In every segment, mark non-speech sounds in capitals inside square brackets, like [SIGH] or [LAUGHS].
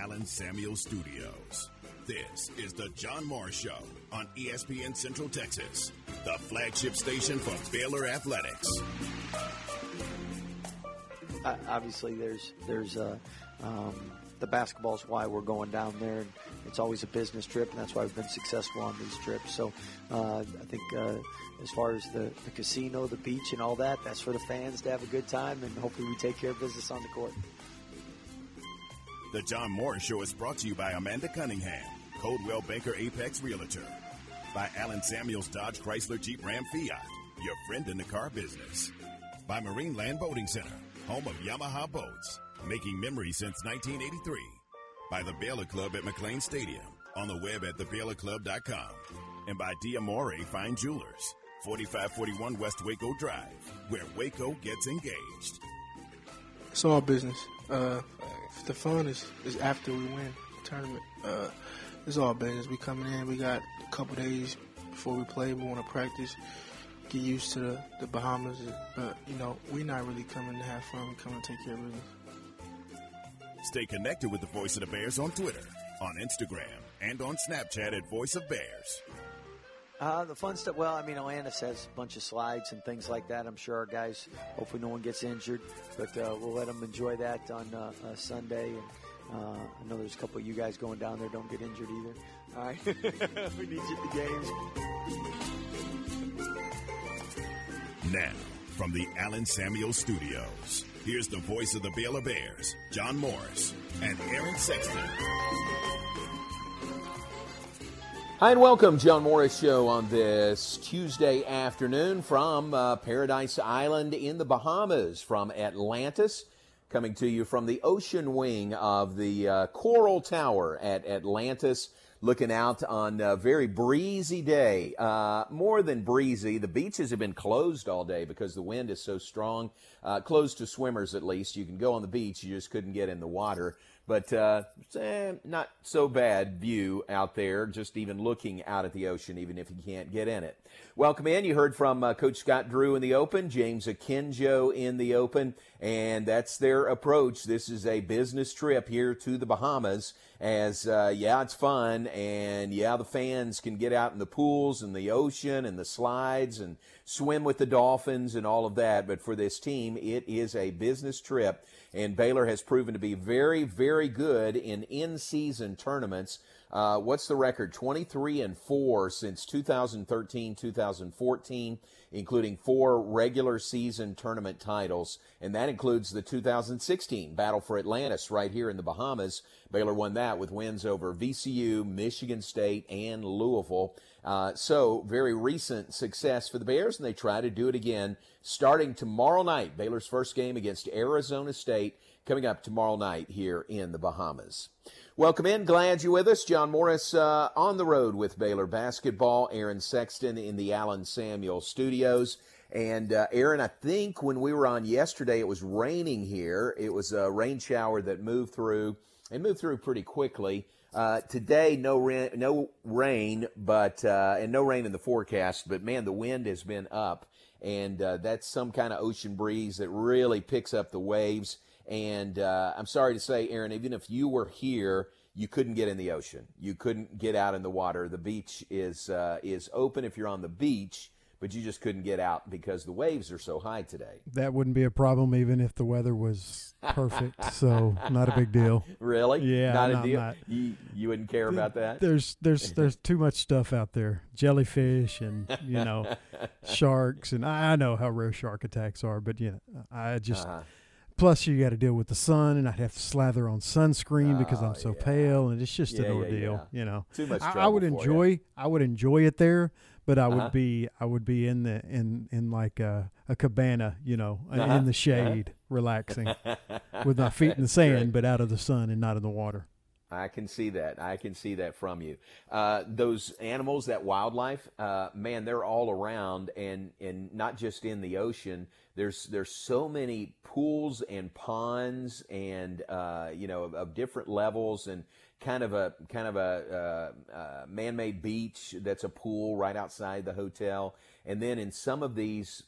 Allen Samuel Studios. This is the John Morris Show on ESPN Central Texas, the flagship station for Baylor Athletics. Uh, obviously, there's there's uh, um, the basketball's why we're going down there, and it's always a business trip, and that's why we've been successful on these trips. So, uh, I think uh, as far as the, the casino, the beach, and all that, that's for the fans to have a good time, and hopefully we take care of business on the court. The John Morris Show is brought to you by Amanda Cunningham, Coldwell Banker Apex Realtor, by Allen Samuels Dodge Chrysler Jeep Ram Fiat, your friend in the car business, by Marineland Boating Center, home of Yamaha boats, making memories since 1983, by the Baylor Club at McLane Stadium, on the web at thebaylorclub.com, and by Diamore Fine Jewelers, 4541 West Waco Drive, where Waco gets engaged. It's all business. Uh, the fun is, is after we win the tournament. Uh, it's all business. We coming in. We got a couple days before we play. We want to practice, get used to the, the Bahamas. But you know, we're not really coming to have fun. We're coming to take care of business. Stay connected with the Voice of the Bears on Twitter, on Instagram, and on Snapchat at Voice of Bears. Uh, the fun stuff. Well, I mean, Atlantis has a bunch of slides and things like that. I'm sure our guys. Hopefully, no one gets injured, but uh, we'll let them enjoy that on uh, uh Sunday. And uh, I know there's a couple of you guys going down there. Don't get injured either. All right, [LAUGHS] we need you at the games. Now, from the Allen Samuel Studios, here's the voice of the Baylor Bears, John Morris and Aaron Sexton. Hi, and welcome, John Morris Show on this Tuesday afternoon from uh, Paradise Island in the Bahamas, from Atlantis, coming to you from the ocean wing of the uh, Coral Tower at Atlantis, looking out on a very breezy day. Uh, more than breezy, the beaches have been closed all day because the wind is so strong. Uh, closed to swimmers, at least. You can go on the beach, you just couldn't get in the water but uh, eh, not so bad view out there, just even looking out at the ocean, even if you can't get in it. Welcome in. You heard from uh, Coach Scott Drew in the Open, James Akinjo in the Open, and that's their approach. This is a business trip here to the Bahamas. As uh, yeah, it's fun, and yeah, the fans can get out in the pools and the ocean and the slides and swim with the dolphins and all of that. But for this team, it is a business trip and Baylor has proven to be very, very good in in-season tournaments. Uh, what's the record? 23 and 4 since 2013, 2014, including four regular season tournament titles. And that includes the 2016 Battle for Atlantis right here in the Bahamas. Baylor won that with wins over VCU, Michigan State, and Louisville. Uh, so, very recent success for the Bears, and they try to do it again starting tomorrow night. Baylor's first game against Arizona State coming up tomorrow night here in the Bahamas. Welcome in. Glad you're with us. John Morris uh, on the road with Baylor basketball. Aaron Sexton in the Allen Samuel studios. And uh, Aaron, I think when we were on yesterday, it was raining here. It was a rain shower that moved through and moved through pretty quickly. Uh, today, no rain, no rain, but uh, and no rain in the forecast. But man, the wind has been up, and uh, that's some kind of ocean breeze that really picks up the waves. And uh, I'm sorry to say, Aaron, even if you were here, you couldn't get in the ocean. You couldn't get out in the water. The beach is uh, is open if you're on the beach but you just couldn't get out because the waves are so high today. That wouldn't be a problem even if the weather was perfect. so [LAUGHS] not a big deal. Really? Yeah, not no, a deal. Not. You you wouldn't care about that. There's there's [LAUGHS] there's too much stuff out there. Jellyfish and you know [LAUGHS] sharks and I, know how rare shark attacks are, but you know I just. Uh-huh. Plus, you got to deal with the sun, and I'd have to slather on sunscreen oh, because I'm so yeah. pale, and it's just yeah, an ordeal. Yeah, you know, too much. I, I would enjoy. You. I would enjoy it there, but I would Uh-huh. be I would be in the in in like a, a cabana, you know, uh, Uh-huh. in the shade, relaxing, [LAUGHS] with my feet in the sand, but out of the sun and not in the water. I can see that. I can see that from you. Uh, those animals, that wildlife, uh, man, they're all around, and and not just in the ocean. There's there's so many pools and ponds, and uh, you know of, of different levels, and kind of a kind of a uh, uh, man-made beach that's a pool right outside the hotel, and then in some of these,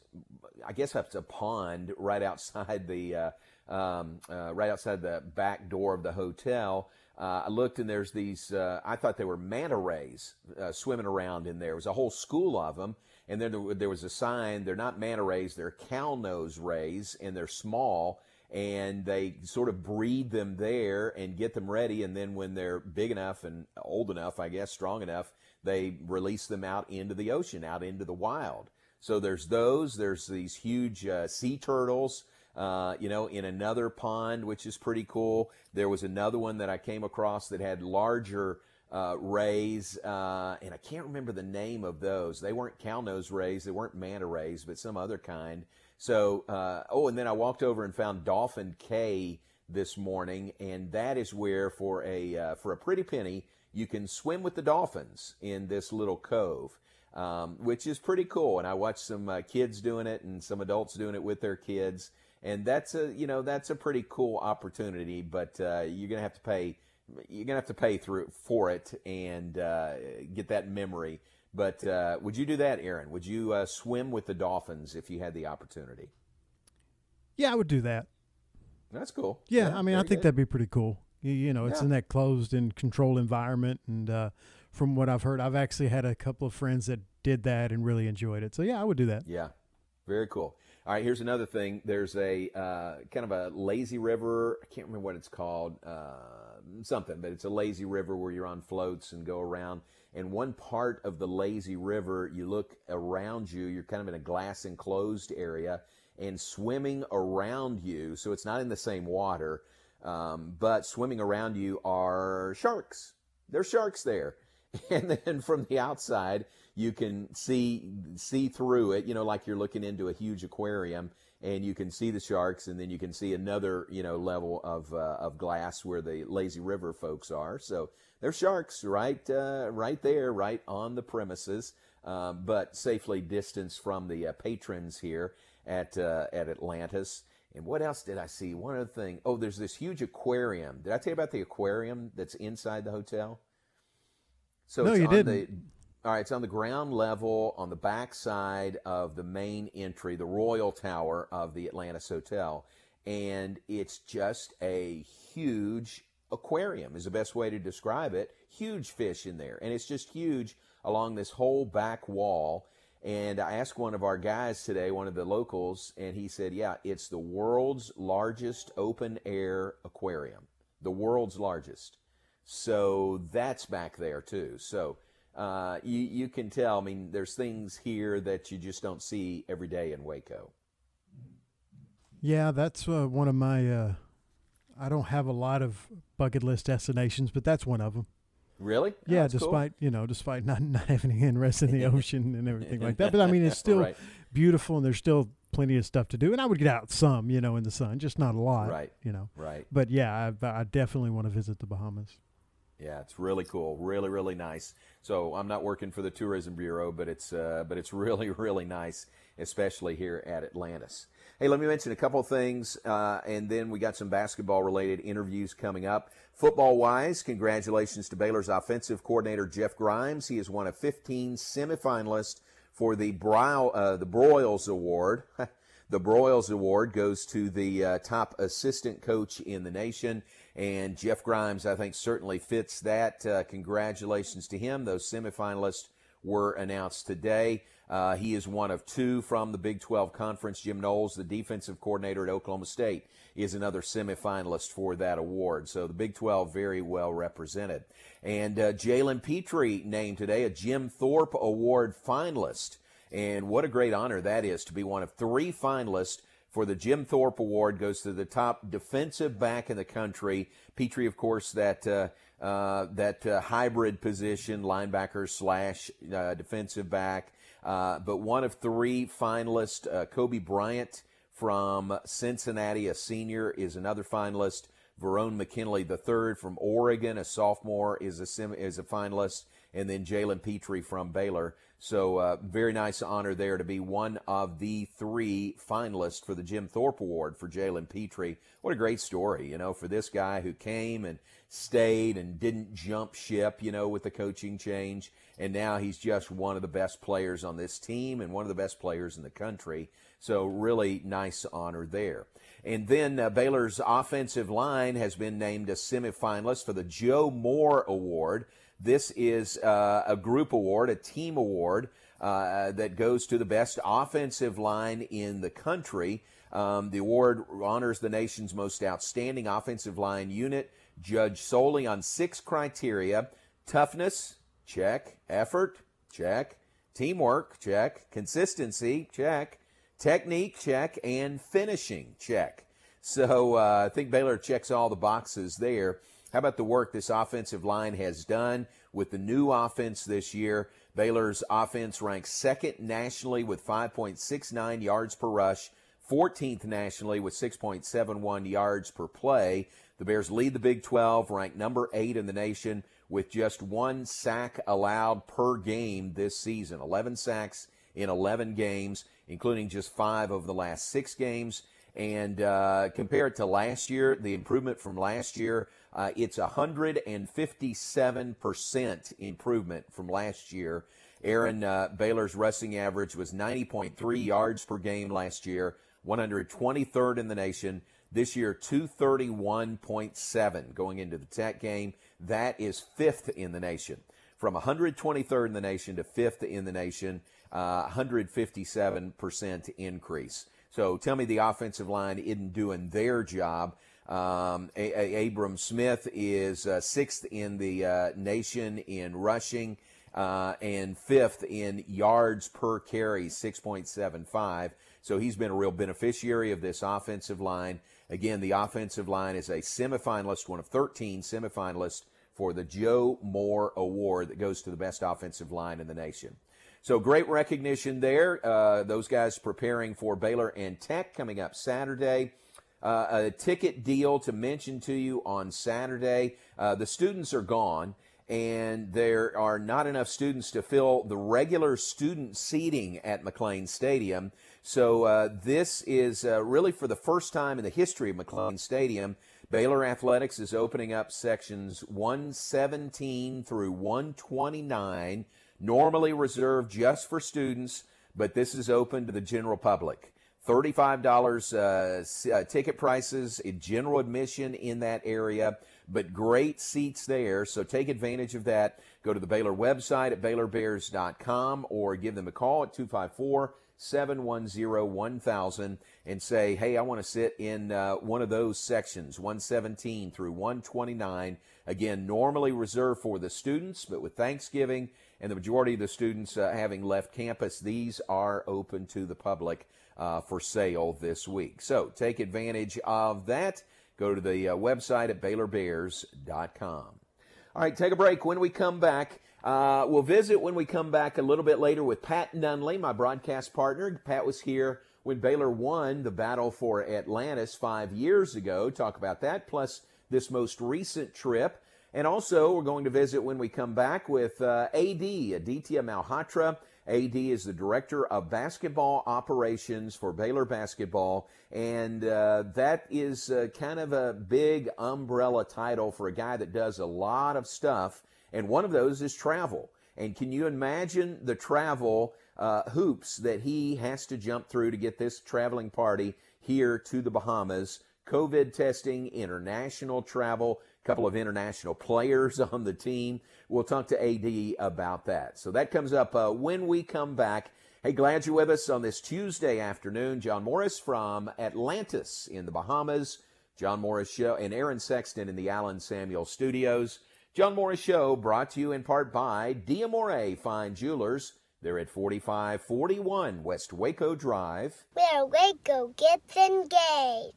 I guess that's a pond right outside the uh, um, uh, right outside the back door of the hotel. Uh, I looked and there's these, uh, I thought they were manta rays swimming around in there. There was a whole school of them. And then there, there was a sign, they're not manta rays, they're cow nose rays, and they're small. And they sort of breed them there and get them ready. And then when they're big enough and old enough, I guess, strong enough, they release them out into the ocean, out into the wild. So there's those. There's these huge uh, sea turtles uh, you know, in another pond, which is pretty cool. There was another one that I came across that had larger uh, rays, uh, and I can't remember the name of those. They weren't cow nose rays, they weren't manta rays, but some other kind. So, uh, oh, and then I walked over and found Dolphin Cay this morning, and that is where, for a uh, for a pretty penny, you can swim with the dolphins in this little cove. Um, which is pretty cool. And I watched some uh, kids doing it and some adults doing it with their kids and that's a you know that's a pretty cool opportunity. But uh, you're gonna have to pay you're gonna have to pay through for it and uh, get that memory. But uh, would you do that, Aaron? Would you uh, swim with the dolphins if you had the opportunity? Yeah, I would do that. That's cool. Yeah, yeah I mean, I think good. that'd be pretty cool. You, you know, it's yeah. in that closed and controlled environment, and uh, from what I've heard, I've actually had a couple of friends that did that and really enjoyed it. So yeah, I would do that. Yeah, very cool. All right, here's another thing. There's a uh, kind of a lazy river. I can't remember what it's called, uh, something, but it's a lazy river where you're on floats and go around. And one part of the lazy river, you look around you, you're kind of in a glass enclosed area, and swimming around you, so it's not in the same water, um, but swimming around you are sharks. There's sharks there. [LAUGHS] And then from the outside, you can see see through it, you know, like you're looking into a huge aquarium, and you can see the sharks, and then you can see another, you know, level of uh, of glass where the lazy river folks are. So there's sharks right uh, right there, right on the premises, um, but safely distanced from the uh, patrons here at uh, at Atlantis. And what else did I see? One other thing. Oh, there's this huge aquarium. Did I tell you about the aquarium that's inside the hotel? So no, you didn't. The, all right, it's on the ground level on the back side of the main entry, the Royal Tower of the Atlantis Hotel. And it's just a huge aquarium, is the best way to describe it. Huge fish in there. And it's just huge along this whole back wall. And I asked one of our guys today, one of the locals, and he said, Yeah, it's the world's largest open air aquarium. The world's largest. So that's back there too. So uh, you, you can tell, I mean, there's things here that you just don't see every day in Waco. Yeah, that's uh, one of my. Uh, I don't have a lot of bucket list destinations, but that's one of them. Really? Yeah, despite cool. you know, despite not [LAUGHS] not having any interest in the [LAUGHS] ocean and everything like that. But I mean, it's [LAUGHS] still right. beautiful, and there's still plenty of stuff to do. And I would get out some, you know, in the sun, just not a lot. Right. You know. Right. But yeah, I, I definitely want to visit the Bahamas. Yeah, it's really cool, really, really nice. So I'm not working for the tourism bureau, but it's uh, but it's [LAUGHS] really, really nice, especially here at Atlantis. Hey, let me mention a couple things, uh, and then we got some basketball related interviews coming up. Football wise, congratulations to Baylor's offensive coordinator Jeff Grimes. He is one of 15 semifinalists for the Brow, uh, the Broyles Award. [LAUGHS] the Broyles Award goes to the uh, top assistant coach in the nation. And Jeff Grimes, I think, certainly fits that. Uh, congratulations to him. Those semifinalists were announced today. Uh, he is one of two from the Big 12 Conference. Jim Knowles, the defensive coordinator at Oklahoma State, is another semifinalist for that award. So the Big 12 very well represented. And uh, Jalen Pitre named today a Jim Thorpe Award finalist. And what a great honor that is to be one of three finalists for the Jim Thorpe Award goes to the top defensive back in the country. Pitre, of course, that uh, uh, that uh, hybrid position, linebacker slash uh, defensive back. Uh, but one of three finalists, uh, Coby Bryant from Cincinnati, a senior, is another finalist. Verone McKinley III from Oregon, a sophomore, is a is a finalist, and then Jalen Pitre from Baylor. So, uh, very nice honor there to be one of the three finalists for the Jim Thorpe Award for Jalen Pitre. What a great story, you know, for this guy who came and stayed and didn't jump ship, you know, with the coaching change. And now he's just one of the best players on this team and one of the best players in the country. So, really nice honor there. And then uh, Baylor's offensive line has been named a semifinalist for the Joe Moore Award. This is uh, a group award, a team award uh, that goes to the best offensive line in the country. Um, the award honors the nation's most outstanding offensive line unit, judged solely on six criteria toughness, check, effort, check, teamwork, check, consistency, check, technique, check, and finishing, check. So uh, I think Baylor checks all the boxes there. How about the work this offensive line has done with the new offense this year? Baylor's offense ranks second nationally with 5.69 yards per rush, 14th nationally with 6.71 yards per play. The Bears lead the Big 12, ranked number eight in the nation with just one sack allowed per game this season. 11 sacks in 11 games, including just five over the last six games. And uh, compared to last year, the improvement from last year, uh, it's 157% improvement from last year. Aaron uh, Baylor's rushing average was 90.3 yards per game last year, 123rd in the nation. This year, 231.7 going into the Tech game. That is fifth in the nation. From 123rd in the nation to fifth in the nation, uh, 157% increase. So tell me the offensive line isn't doing their job. Um, a- a- Abram Smith is uh, sixth in the uh, nation in rushing uh, and fifth in yards per carry, 6.75. So he's been a real beneficiary of this offensive line. Again, the offensive line is a semifinalist, one of 13 semifinalists for the Joe Moore Award that goes to the best offensive line in the nation. So great recognition there. Uh, those guys preparing for Baylor and Tech coming up Saturday. Uh, a ticket deal to mention to you on Saturday. Uh, the students are gone, and there are not enough students to fill the regular student seating at McLane Stadium. So uh, this is uh, really for the first time in the history of McLane Stadium. Baylor Athletics is opening up sections 117 through 129 normally reserved just for students, but this is open to the general public. $35 uh, uh, ticket prices, general admission in that area, but great seats there. So take advantage of that. Go to the Baylor website at BaylorBears.com or give them a call at 254 710 1000 and say, hey, I want to sit in uh, one of those sections, 117 through 129. Again, normally reserved for the students, but with Thanksgiving and the majority of the students uh, having left campus, these are open to the public uh, for sale this week. So take advantage of that. Go to the uh, website at BaylorBears.com. All right, take a break. When we come back, uh, we'll visit when we come back a little bit later with Pat Nunley, my broadcast partner. Pat was here when Baylor won the battle for Atlantis five years ago. Talk about that, plus this most recent trip. And also, we're going to visit when we come back with uh, AD, Aditya Malhotra. AD is the Director of Basketball Operations for Baylor Basketball, and uh, that is uh, kind of a big umbrella title for a guy that does a lot of stuff, and one of those is travel. And can you imagine the travel uh, hoops that he has to jump through to get this traveling party here to the Bahamas? COVID testing, international travel, couple of international players [LAUGHS] on the team. We'll talk to AD about that. So that comes up uh, when we come back. Hey, glad you're with us on this Tuesday afternoon. John Morris from Atlantis in the Bahamas. John Morris Show and Aaron Sexton in the Allen Samuel Studios. John Morris Show brought to you in part by Diamore Fine Jewelers. They're at 4541 West Waco Drive. Where Waco gets engaged.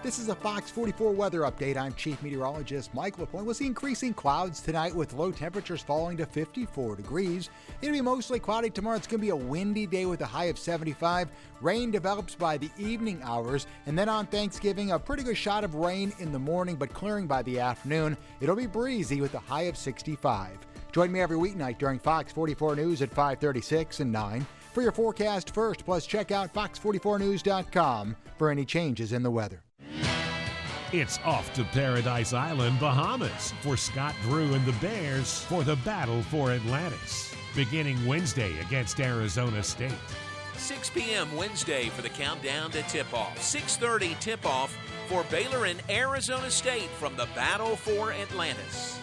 This is a Fox 44 weather update. I'm Chief Meteorologist Mike LaPointe. We'll see increasing clouds tonight with low temperatures falling to 54 degrees. It'll be mostly cloudy tomorrow. It's going to be a windy day with a high of 75. Rain develops by the evening hours, and then on Thanksgiving, a pretty good shot of rain in the morning, but clearing by the afternoon. It'll be breezy with a high of 65. Join me every weeknight during Fox 44 News at 536 and 9 for your forecast first. Plus, check out fox44news.com for any changes in the weather. It's off to Paradise Island, Bahamas for Scott Drew and the Bears for the battle for Atlantis, beginning Wednesday against Arizona State. 6 p.m. Wednesday for the countdown to tip-off. 6:30 tip-off for Baylor and Arizona State from the battle for Atlantis.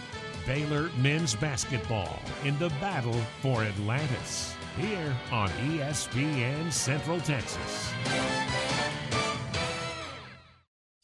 Baylor men's basketball in the battle for Atlantis here on ESPN Central Texas.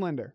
lender.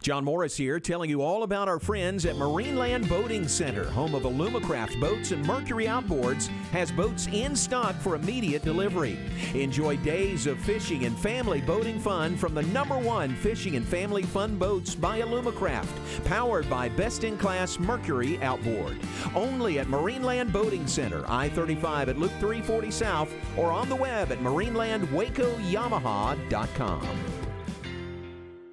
John Morris here, telling you all about our friends at Marineland Boating Center, home of Alumacraft boats and Mercury Outboards, has boats in stock for immediate delivery. Enjoy days of fishing and family boating fun from the number one fishing and family fun boats by Alumacraft, powered by best-in-class Mercury Outboard. Only at Marineland Boating Center, I-35 at Loop 340 South, or on the web at marinelandwacoyamaha.com.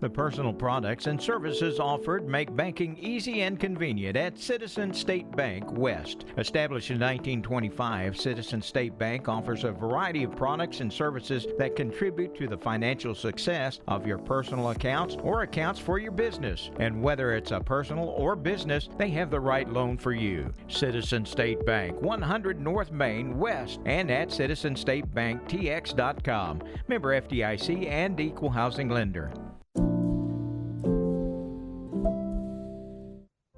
The personal products and services offered make banking easy and convenient at Citizen State Bank West. Established in 1925, Citizen State Bank offers a variety of products and services that contribute to the financial success of your personal accounts or accounts for your business. And whether it's a personal or business, they have the right loan for you. Citizen State Bank, 100 North Main West, and at citizenstatebanktx.com. Member FDIC and equal housing lender.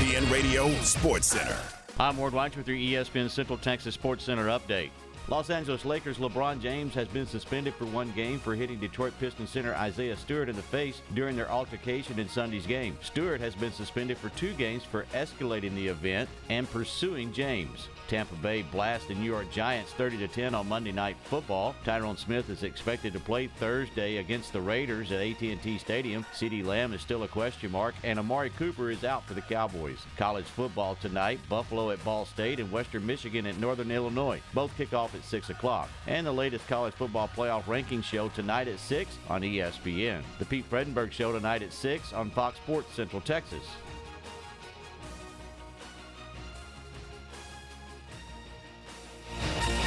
ESPN Radio Sports Center. I'm Ward White with your ESPN Central Texas Sports Center update. Los Angeles Lakers LeBron James has been suspended for one game for hitting Detroit Pistons center Isaiah Stewart in the face during their altercation in Sunday's game. Stewart has been suspended for two games for escalating the event and pursuing James. Tampa Bay blast the New York Giants 30 to 10 on Monday Night Football. Tyron Smith is expected to play Thursday against the Raiders at AT&T Stadium. CeeDee Lamb is still a question mark, and Amari Cooper is out for the Cowboys. College football tonight: Buffalo at Ball State and Western Michigan at Northern Illinois. Both kick off at 6 o'clock. And the latest college football playoff ranking show tonight at 6 on ESPN. The Pete Fredenburg Show tonight at 6 on Fox Sports Central Texas.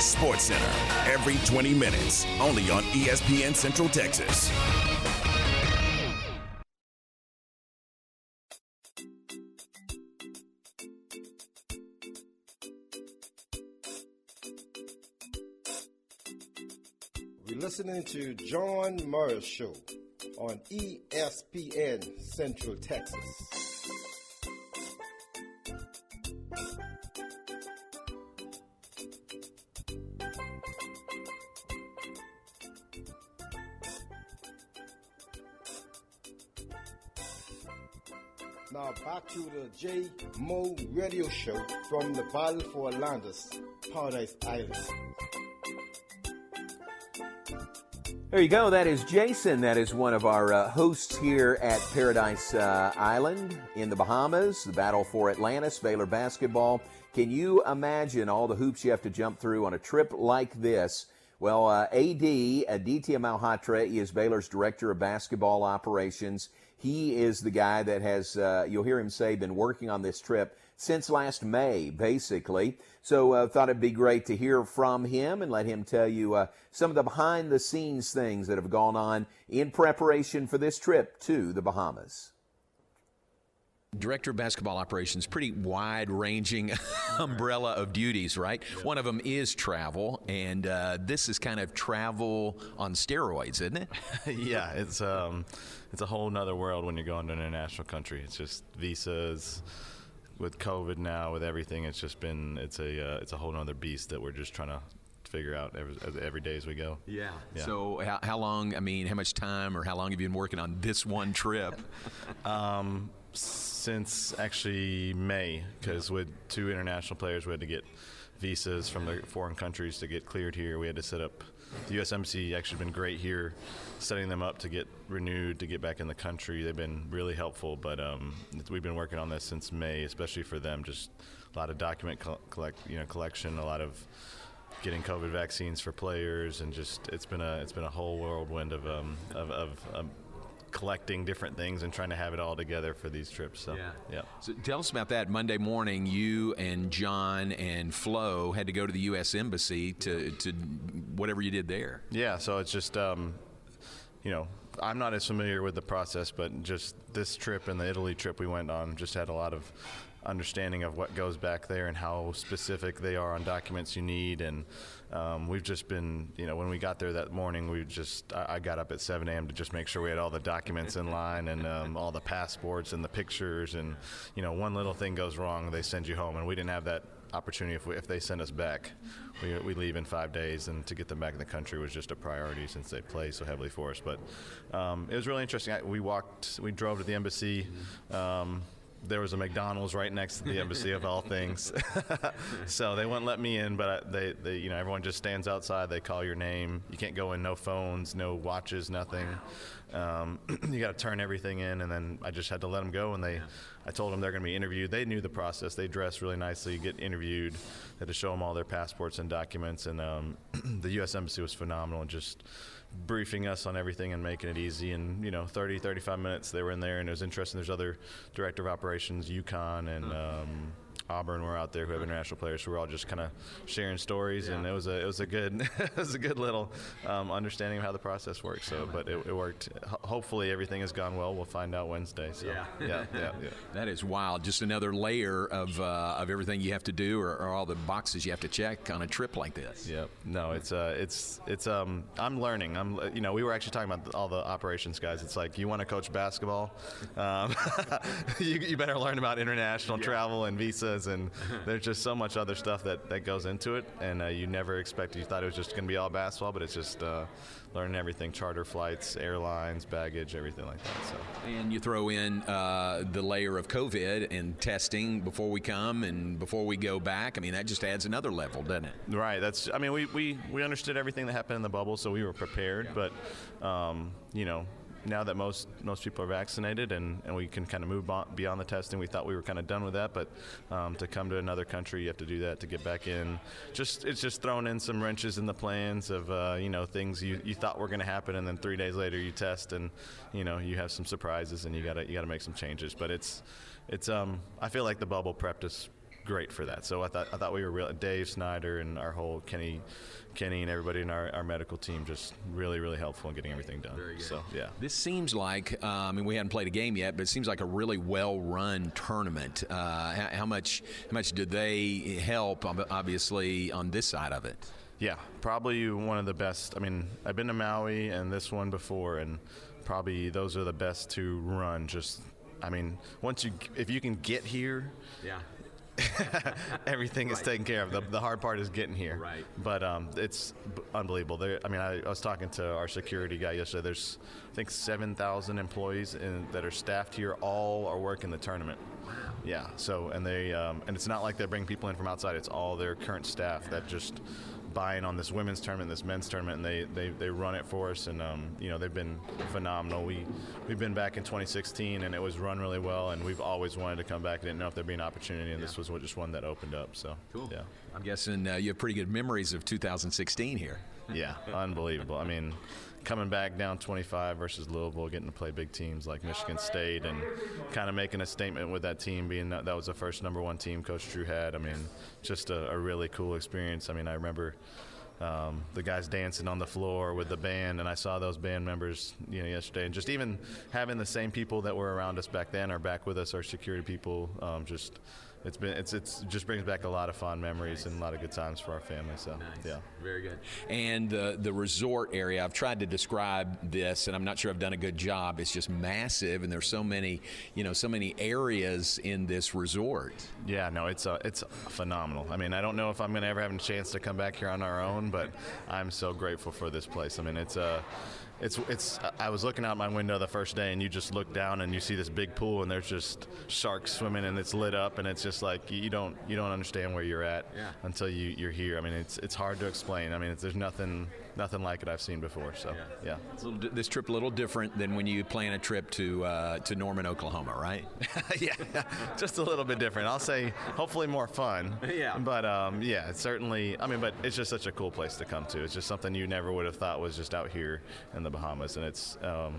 Sports Center, every 20 minutes, only on ESPN Central Texas. We're listening to John Morris Show on ESPN Central Texas. Now back to the J Mo Radio Show from the Battle for Atlantis, Paradise Island. There you go. That is Jason. That is one of our uh, hosts here at Paradise uh, Island in the Bahamas, the battle for Atlantis, Baylor basketball. Can you imagine all the hoops you have to jump through on a trip like this? Well, uh, AD, Aditya Malhotra, is Baylor's director of basketball operations. He is the guy that has, uh, you'll hear him say, been working on this trip since last May, basically. So uh, thought it'd be great to hear from him and let him tell you uh, some of the behind the scenes things that have gone on in preparation for this trip to the Bahamas. Director of Basketball Operations, pretty wide ranging [LAUGHS] umbrella of duties, right? One of them is travel, and uh, this is kind of travel on steroids, isn't it? [LAUGHS] yeah, it's um, it's a whole nother world when you're going to an international country. It's just visas. With COVID now, with everything, it's just been it's a uh, it's a whole nother beast that we're just trying to figure out every, every day as we go. Yeah. yeah. So how, how long? I mean, how much time or how long have you been working on this one trip? [LAUGHS] um, since actually May, because with two international players, we had to get visas from the foreign countries to get cleared here. We had to set up. The USMC actually been great here, setting them up to get renewed to get back in the country. They've been really helpful, but um, we've been working on this since May, especially for them. Just a lot of document collect, you know, collection, a lot of getting COVID vaccines for players, and just it's been a it's been a whole whirlwind of um, of, of um, collecting different things and trying to have it all together for these trips. So, yeah. yeah. So tell us about that. Monday morning, you and John and Flo had to go to the U.S. Embassy to, to whatever you did there. Yeah, so it's just, um, you know, I'm not as familiar with the process, but just this trip and the Italy trip we went on just had a lot of understanding of what goes back there and how specific they are on documents you need. And um, we've just been, you know, when we got there that morning, we just, I, I got up at 7 a.m. to just make sure we had all the documents in line and um, all the passports and the pictures. And, you know, one little thing goes wrong, they send you home. And we didn't have that opportunity if, we, if they send us back. We, we leave in five days, and to get them back in the country was just a priority since they play so heavily for us. But um, it was really interesting. I, we walked, we drove to the embassy. Um, there was a McDonald's right next to the embassy of all things. [LAUGHS] so they wouldn't let me in, but they, they, you know, everyone just stands outside. They call your name. You can't go in. No phones, no watches, nothing. Um, [CLEARS THROAT] you got to turn everything in, and then I just had to let them go. And they, I told them they're going to be interviewed. They knew the process. They dress really nicely, get interviewed. Had to show them all their passports and documents. And um, [CLEARS THROAT] the U.S. embassy was phenomenal. And just briefing us on everything and making it easy. And you know, 30, 35 minutes they were in there, and it was interesting. There's other director of operations, UConn, and um, Auburn were out there who have international players so we're all just kind of sharing stories, yeah. and it was a it was a good [LAUGHS] it was a good little um, understanding of how the process works. So, but it, it worked. H- hopefully, everything has gone well. We'll find out Wednesday. So, yeah, yeah, yeah, yeah. [LAUGHS] That is wild. Just another layer of uh, of everything you have to do, or, or, all the boxes you have to check on a trip like this. Yep. No, it's uh, it's it's um, I'm learning. I'm you know, we were actually talking about all the operations guys. It's like you want to coach basketball, um, [LAUGHS] you, you, better learn about international yeah. travel and visas and [LAUGHS] there's just so much other stuff that, that goes into it, and uh, you never expected. You thought it was just going to be all basketball, but it's just uh, learning everything: charter flights, airlines, baggage, everything like that. So. And you throw in uh, the layer of COVID and testing before we come and before we go back. I mean, that just adds another level, doesn't it? Right. That's. I mean, we we, we understood everything that happened in the bubble, so we were prepared. Yeah. But um, you know, now that most most people are vaccinated and, and we can kind of move beyond the testing, we thought we were kind of done with that. But um, to come to another country, you have to do that to get back in. Just it's just throwing in some wrenches in the plans of uh, you know things you, you thought were going to happen, and then three days later you test, and you know you have some surprises, and you gotta you gotta make some changes. But it's it's um I feel like the bubble prepped us great for that. So I thought I thought we were real. Dave Snyder and our whole Kenny, Kenny and everybody in our, our medical team just really really helpful in getting everything done. Very good. So yeah, this seems like uh, I mean we hadn't played a game yet, but it seems like a really well run tournament. Uh, how, how, much how much did they help? Obviously on this side of it. Yeah, probably one of the best. I mean, I've been to Maui and this one before, and probably those are the best to run. Just I mean, once you if you can get here, yeah, [LAUGHS] everything is taken care of. The, the hard part is getting here. Right. But um, it's b- unbelievable. There, I mean, I, I was talking to our security guy yesterday. There's, I think, 7,000 employees in, that are staffed here. All are working the tournament. Wow. Yeah. So, and they, um, and it's not like they bring people in from outside. It's all their current staff that just buying on this women's tournament, this men's tournament, and they, they, they run it for us. And um, you know, they've been phenomenal. We we've been back in 2016, and it was run really well. And we've always wanted to come back. Didn't know if there'd be an opportunity, and this was just one that opened up. So Cool. Yeah. I'm guessing uh, you have pretty good memories of 2016 here. Yeah, [LAUGHS] unbelievable. I mean, coming back down 25 versus Louisville, getting to play big teams like Michigan State, and kind of making a statement with that team, being that, that was the first number one team Coach Drew had. I mean, just a, a really cool experience. I mean, I remember. Um, the guys dancing on the floor with the band, and I saw those band members, you know, yesterday, and just even having the same people that were around us back then are back with us, our security people. Um, just, it's been, it's, it's just brings back a lot of fond memories and a lot of good times for our family. So, nice. yeah. Very good. And the the resort area, I've tried to describe this, and I'm not sure I've done a good job. It's just massive, and there's so many, you know, so many areas in this resort. Yeah, no, it's a, it's phenomenal. I mean, I don't know if I'm going to ever have a chance to come back here on our own, but I'm so grateful for this place. I mean, it's uh, it's it's. I was looking out my window the first day, and you just look down and you see this big pool, and there's just sharks swimming, and it's lit up, and it's just like you don't you don't understand where you're at Yeah. until you you're here. I mean, it's it's hard to explain. I mean, it's, there's nothing nothing like it I've seen before. So yeah. A little, this trip a little different than when you plan a trip to uh, to Norman, Oklahoma, right? [LAUGHS] yeah, [LAUGHS] just a little bit different. I'll say, hopefully more fun. Yeah. But um, yeah, it's certainly. I mean, but it's just such a cool place to come to. It's just something you never would have thought was just out here in the Bahamas, and it's um,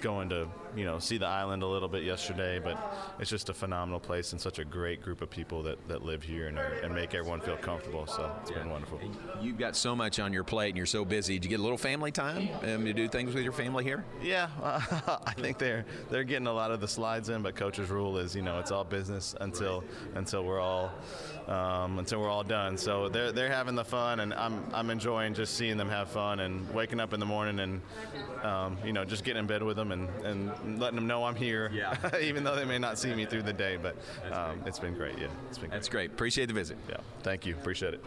going to you know see the island a little bit yesterday, but it's just a phenomenal place and such a great group of people that, that live here and, are, and make everyone feel comfortable. So it's been wonderful. You've got so much on your plate, and you're so busy. Do you get a little family time um, to do things with your family here? Yeah, [LAUGHS] I think they're they're getting a lot of the slides in, but coach's rule is you know it's all business until until we're all um, until we're all done. So they're they're having the fun, and I'm I'm enjoying just seeing them have fun and waking up in the morning and um, you know just getting in bed with them and, and letting them know I'm here, Yeah. [LAUGHS] even though they may not see me through the day. But um, it's been great. Yeah, it's been. Great. That's great. Appreciate the visit. Yeah, thank you. Appreciate it.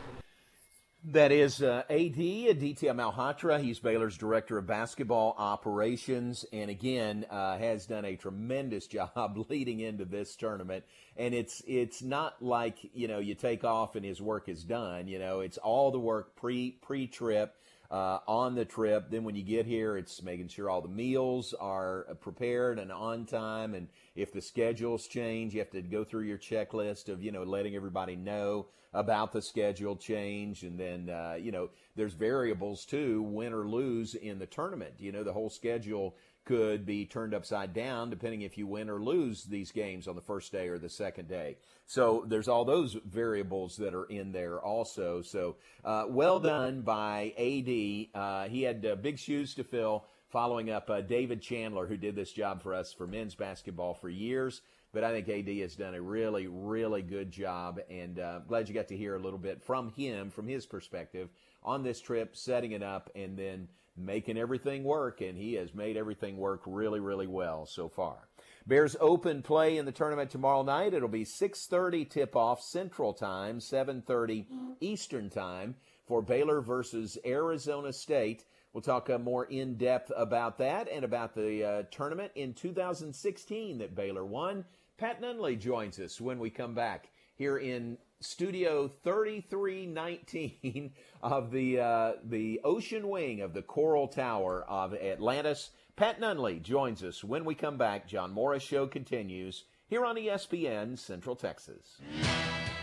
That is uh, AD Aditya Malhotra. He's Baylor's director of basketball operations, and again uh, has done a tremendous [LAUGHS] job leading into this tournament. And it's it's not like you know you take off and his work is done. You know it's all the work pre pre trip. Uh, on the trip, then when you get here, it's making sure all the meals are prepared and on time. And if the schedules change, you have to go through your checklist of you know letting everybody know about the schedule change. And then uh, you know there's variables too win or lose in the tournament. You know the whole schedule could be turned upside down depending if you win or lose these games on the first day or the second day. So there's all those variables that are in there also. So uh, well done by ad uh, he had uh, big shoes to fill following up uh, david chandler who did this job for us for men's basketball for years. But I think AD has done a really, really good job, and uh, glad you got to hear a little bit from him, from his perspective on this trip, setting it up, and then making everything work. And he has made everything work really, really well so far. Bears open play in the tournament tomorrow night. It'll be 6:30 tip-off Central Time, 7:30 Eastern Time for Baylor versus Arizona State. We'll talk uh, more in depth about that and about the uh, tournament in 2016 that Baylor won. Pat Nunley joins us when we come back here in Studio 3319 [LAUGHS] of the uh, the Ocean Wing of the Coral Tower of Atlantis. Pat Nunley joins us when we come back. John Morris Show continues here on ESPN Central Texas.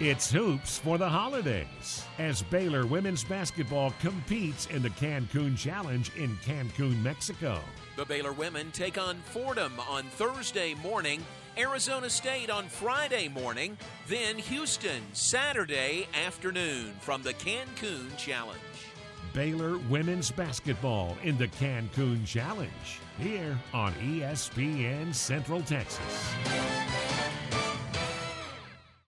It's hoops for the holidays as Baylor women's basketball competes in the Cancun Challenge in Cancun, Mexico. The Baylor women take on Fordham on Thursday morning, Arizona State on Friday morning, then Houston Saturday afternoon from the Cancun Challenge. Baylor women's basketball in the Cancun Challenge here on ESPN Central Texas.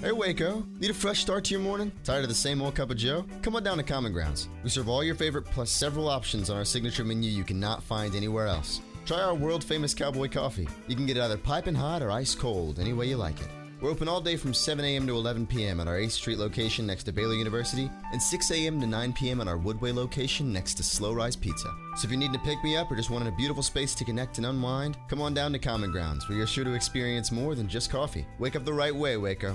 Hey Waco, need a fresh start to your morning? Tired of the same old cup of joe? Come on down to Common Grounds. We serve all your favorite plus several options on our signature menu you cannot find anywhere else. Try our world famous cowboy coffee. You can get it either piping hot or ice cold, any way you like it. We're open all day from 7 a.m. to 11 p.m. at our 8th Street location next to Baylor University and 6 a.m. to 9 p.m. at our Woodway location next to Slow Rise Pizza. So if you need to pick me up or just wanted a beautiful space to connect and unwind, come on down to Common Grounds where you're sure to experience more than just coffee. Wake up the right way, Waco.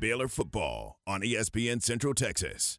Baylor football on ESPN Central Texas.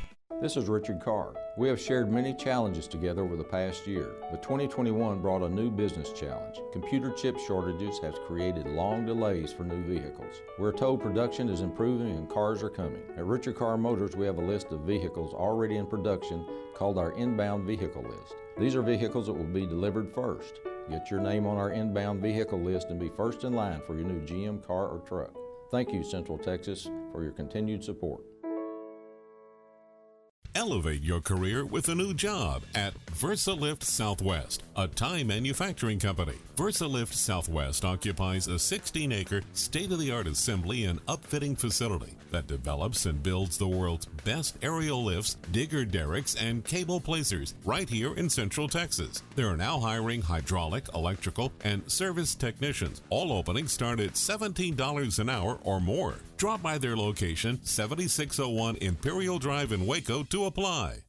This is Richard Carr. We have shared many challenges together over the past year, but 2021 brought a new business challenge. Computer chip shortages have created long delays for new vehicles. We're told production is improving and cars are coming. At Richard Carr Motors, we have a list of vehicles already in production called our inbound vehicle list. These are vehicles that will be delivered first. Get your name on our inbound vehicle list and be first in line for your new GM car or truck. Thank you, Central Texas, for your continued support. Elevate your career with a new job at VersaLift Southwest, a Time manufacturing company. VersaLift Southwest occupies a 16 acre, state of the art assembly and upfitting facility that develops and builds the world's best aerial lifts, digger derricks, and cable placers right here in Central Texas. They are now hiring hydraulic, electrical, and service technicians. All openings start at $17 an hour or more. Drop by their location, 7601 Imperial Drive in Waco, to apply.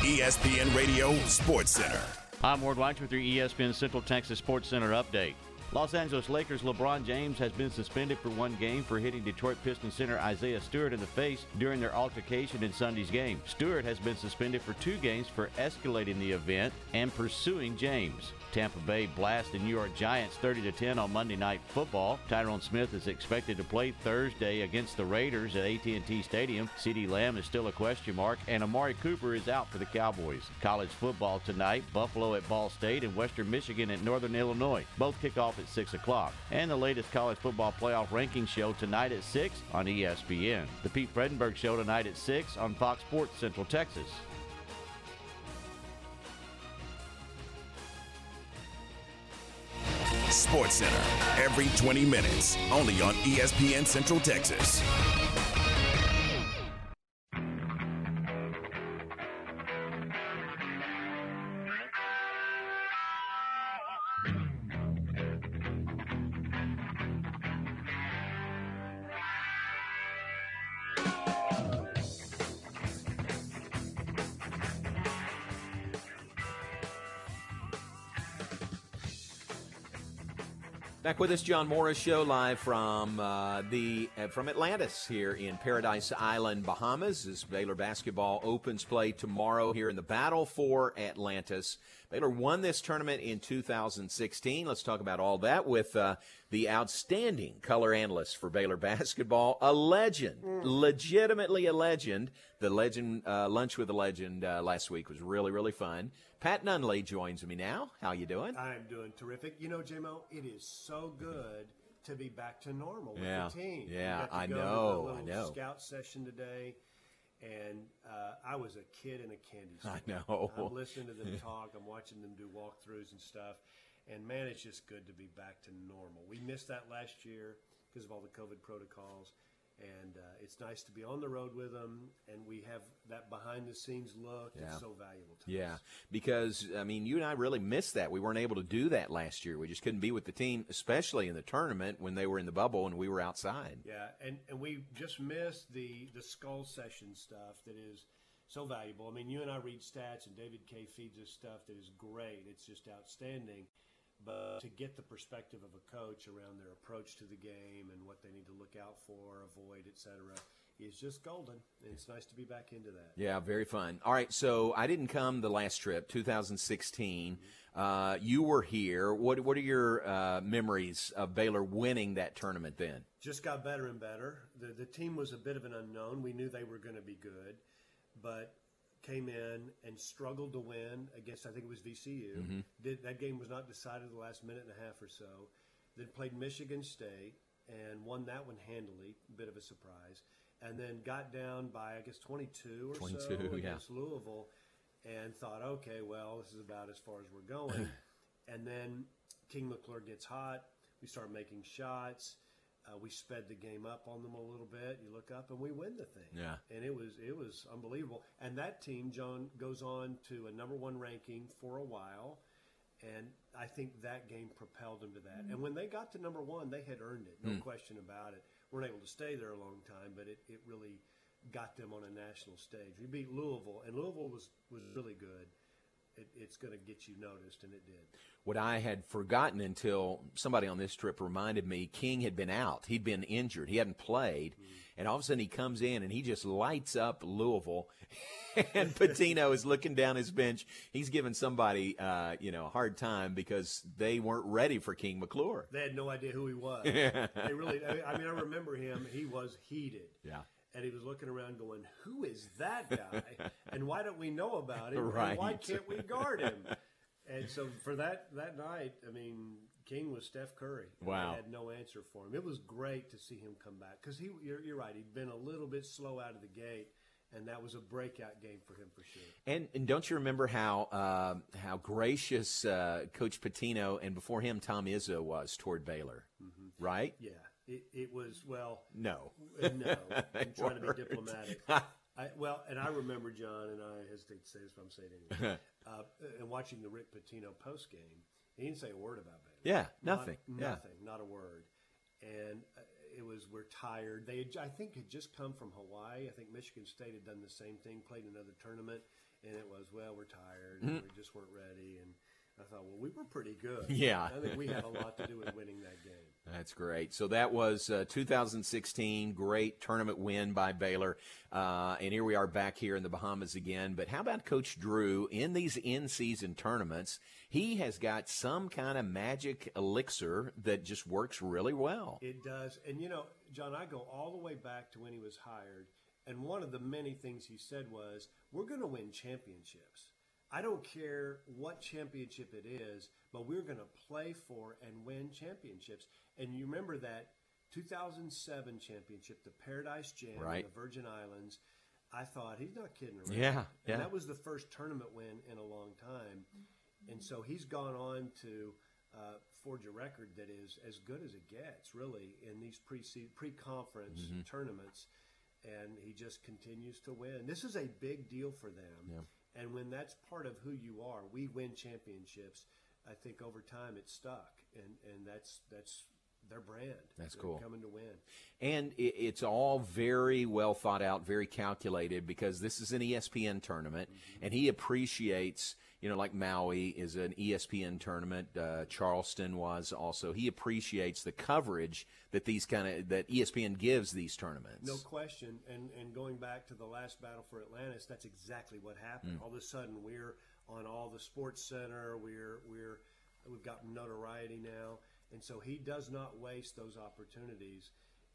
ESPN Radio Sports Center. I'm Ward White with your ESPN Central Texas Sports Center update. Los Angeles Lakers LeBron James has been suspended for one game for hitting Detroit Pistons center Isaiah Stewart in the face during their altercation in Sunday's game. Stewart has been suspended for two games for escalating the event and pursuing James. Tampa Bay blast the New York Giants 30 to 10 on Monday Night Football. Tyron Smith is expected to play Thursday against the Raiders at AT&T Stadium. CeeDee Lamb is still a question mark, and Amari Cooper is out for the Cowboys. College football tonight: Buffalo at Ball State and Western Michigan at Northern Illinois. Both kick off at 6 o'clock. And the latest college football playoff ranking show tonight at 6 on ESPN. The Pete Fredenburg Show tonight at 6 on Fox Sports Central Texas. Sports Center every 20 minutes, only on ESPN Central Texas. Back with us, John Morris Show, live from uh, the uh, from Atlantis here in Paradise Island, Bahamas. As Baylor basketball opens play tomorrow here in the battle for Atlantis. Baylor won this tournament in 2016. Let's talk about all that with uh, the outstanding color analyst for Baylor [LAUGHS] basketball, a legend, legitimately a legend. The legend uh, lunch with the legend uh, last week was really really fun. Pat Nunley joins me now. How you doing? I'm doing terrific. You know, JMO, it is so good to be back to normal with Yeah. the team. Yeah, We got to I know, I know. Scout session today, and uh, I was a kid in a candy [LAUGHS] store. I know. I'm listening to them talk. I'm watching them do walkthroughs and stuff, and man, it's just good to be back to normal. We missed that last year because of all the COVID protocols. And uh, it's nice to be on the road with them, and we have that behind the scenes look. Yeah. It's so valuable to Yeah, us. because I mean, you and I really missed that. We weren't able to do that last year. We just couldn't be with the team, especially in the tournament when they were in the bubble and we were outside. Yeah, and, and we just missed the the skull session stuff that is so valuable. I mean, you and I read stats, and David K feeds us stuff that is great. It's just outstanding. But to get the perspective of a coach around their approach to the game and what they need to look out for, avoid, etc., is just golden. And it's nice to be back into that. Yeah, very fun. All right, so I didn't come the last trip, 2016. Uh, you were here. What What are your uh, memories of Baylor winning that tournament then? just got better and better. The the team was a bit of an unknown. We knew they were going to be good, but came in and struggled to win against I think it was VCU. Mhm. Did that game was not decided the last minute and a half or so. Then played Michigan State and won that one handily, bit of a surprise. And then got down by I guess 22 or 22, so yeah. against Louisville and thought, okay, well, this is about as far as we're going. [LAUGHS] and then King McClure gets hot. We start making shots. Uh, we sped the game up on them a little bit. You look up and we win the thing. Yeah. And it was it was unbelievable. And that team, John, goes on to a number one ranking for a while. And I think that game propelled them to that. And when they got to number one, they had earned it, no Mm. question about it. weren't able to stay there a long time, but it, it really got them on a national stage. We beat Louisville, and Louisville was, was really good. It, it's going to get you noticed, and it did. What I had forgotten until somebody on this trip reminded me, King had been out. He'd been injured. He hadn't played. And all of a sudden he comes in and he just lights up Louisville. [LAUGHS] and Pitino is looking down his bench. He's giving somebody, uh, you know, a hard time because they weren't ready for King McClure. They had no idea who he was. [LAUGHS] They really. I mean, I remember him. He was heated. Yeah. And he was looking around, going, "Who is that guy? and why don't we know about him? Right. [LAUGHS] And why can't we guard him?" And so for that that night, I mean, King was Steph Curry. And Wow. They had no answer for him. It was great to see him come back because he. You're, you're right. He'd been a little bit slow out of the gate, and that was a breakout game for him for sure. And, and don't you remember how uh, how gracious uh, Coach Pitino and before him Tom Izzo was toward Baylor, right? Yeah, it, it was well. No. no. [LAUGHS] I'm trying to be diplomatic. [LAUGHS] I, well, and I remember John, and I hesitate to say this, but I'm saying it anyway. [LAUGHS] uh, and watching the Rick Pitino post game, he didn't say a word about Baylor. Yeah, Not- nothing. Yeah. nothing, not a word. And uh, it was we're tired. They, had, I think, had just come from Hawaii. I think Michigan State had done the same thing, played another tournament, and it was well, we're tired, and Mhm. we just weren't ready. And I thought, well, we were pretty good. [LAUGHS] Yeah. I think we had a lot to do with winning that game. [LAUGHS] That's great. So that was uh, 2016, great tournament win by Baylor. Uh, and here we are back here in the Bahamas again. But how about Coach Drew in these in season tournaments? He has got some kind of magic elixir that just works really well. It does. And you know, John, I go all the way back to when he was hired. And one of the many things he said was, we're going to win championships. I don't care what championship it is, but we're going to play for and win championships. And you remember that 2007 championship, the Paradise Jam, Right. in the Virgin Islands. I thought he's not kidding around. Yeah, and yeah. that was the first tournament win in a long time. And so he's gone on to uh, forge a record that is as good as it gets, really, in these pre pre conference Mhm. tournaments. And he just continues to win. This is a big deal for them. Yeah. And when that's part of who you are, we win championships. I think over time it's stuck, and and that's that's their brand. That's They're cool. Coming to win. And it, it's all very well thought out, very calculated because this is an ESPN tournament, mm-hmm. and he appreciates, you know, like Maui is an ESPN tournament. Uh, Charleston was also. He appreciates the coverage that these kind of that ESPN gives these tournaments. No question. And and going back to the last battle for Atlantis, that's exactly what happened. Mm. All of a sudden, we're on all the Sports Center. We're we're we've got notoriety now, and so he does not waste those opportunities.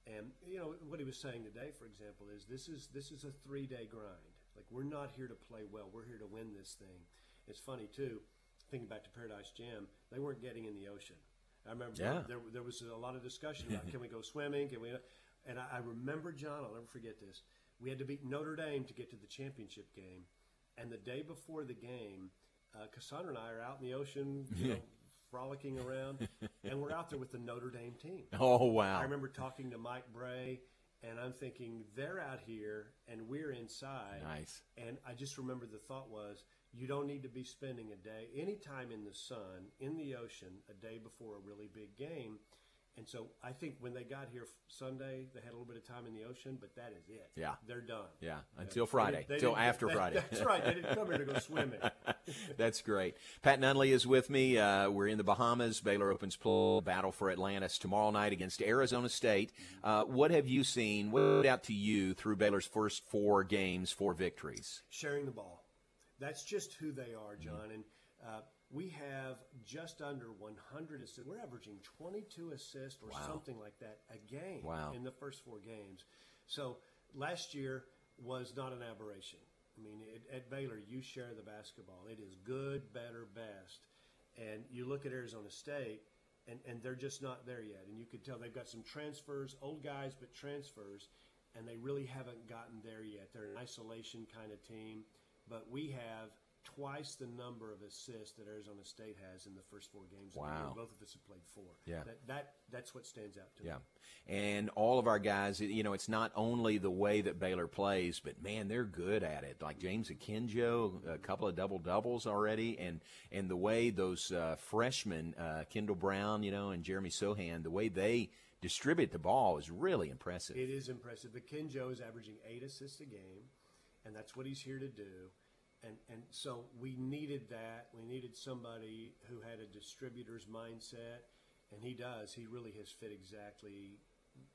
And you know what he was saying today, for example, is this is this is a three day grind. Like we're not here to play well. We're here to win this thing. It's funny too, thinking back to Paradise Jam, they weren't getting in the ocean. I remember Yeah. there, there was a lot of discussion about can we go swimming, can we? And I, I remember John. I'll never forget this. We had to beat Notre Dame to get to the championship game, and the day before the game, uh, Cassandra and I are out in the ocean, you know, [LAUGHS] frolicking around, and we're out there with the Notre Dame team. Oh, wow. I remember talking to Mike Brey, and I'm thinking they're out here and we're inside. Nice. And I just remember the thought was, you don't need to be spending a day any time in the sun, in the ocean, a day before a really big game. And so I think when they got here Sunday, they had a little bit of time in the ocean, but that is it. Yeah. they're done. Yeah, until Friday, until after they- [LAUGHS] Friday. That's right. They didn't come here to go swimming. [LAUGHS] That's great. Pat Nunley is with me. Uh, we're in the Bahamas. Baylor opens play battle for Atlantis tomorrow night against Arizona State. Uh, what have you seen? What out to you through Baylor's first four games, four victories? sharing the ball. That's just who they are, John. And uh, we have just under 100 assists. We're averaging 22 assists or Wow. something like that a game Wow. in the first four games. So last year was not an aberration. I mean, it, at Baylor, you share the basketball. It is good, better, best. And you look at Arizona State, and, and they're just not there yet. And you could tell they've got some transfers, old guys, but transfers, and they really haven't gotten there yet. They're an isolation kind of team, but we have twice the number of assists that Arizona State has in the first four games. year. Wow. Both of us have played four. Yeah. That, that that's what stands out to Yeah. me. And all of our guys, you know, it's not only the way that Baylor plays, but man, they're good at it. Like James Akinjo, a couple of double doubles already, and and the way those uh, freshmen, uh, Kendall Brown, you know, and Jeremy Sochan, the way they distribute the ball is really impressive. It is impressive. But Ken is averaging eight assists a game, and that's what he's here to do. And and so we needed that. We needed somebody who had a distributor's mindset, and he does. He really has fit exactly,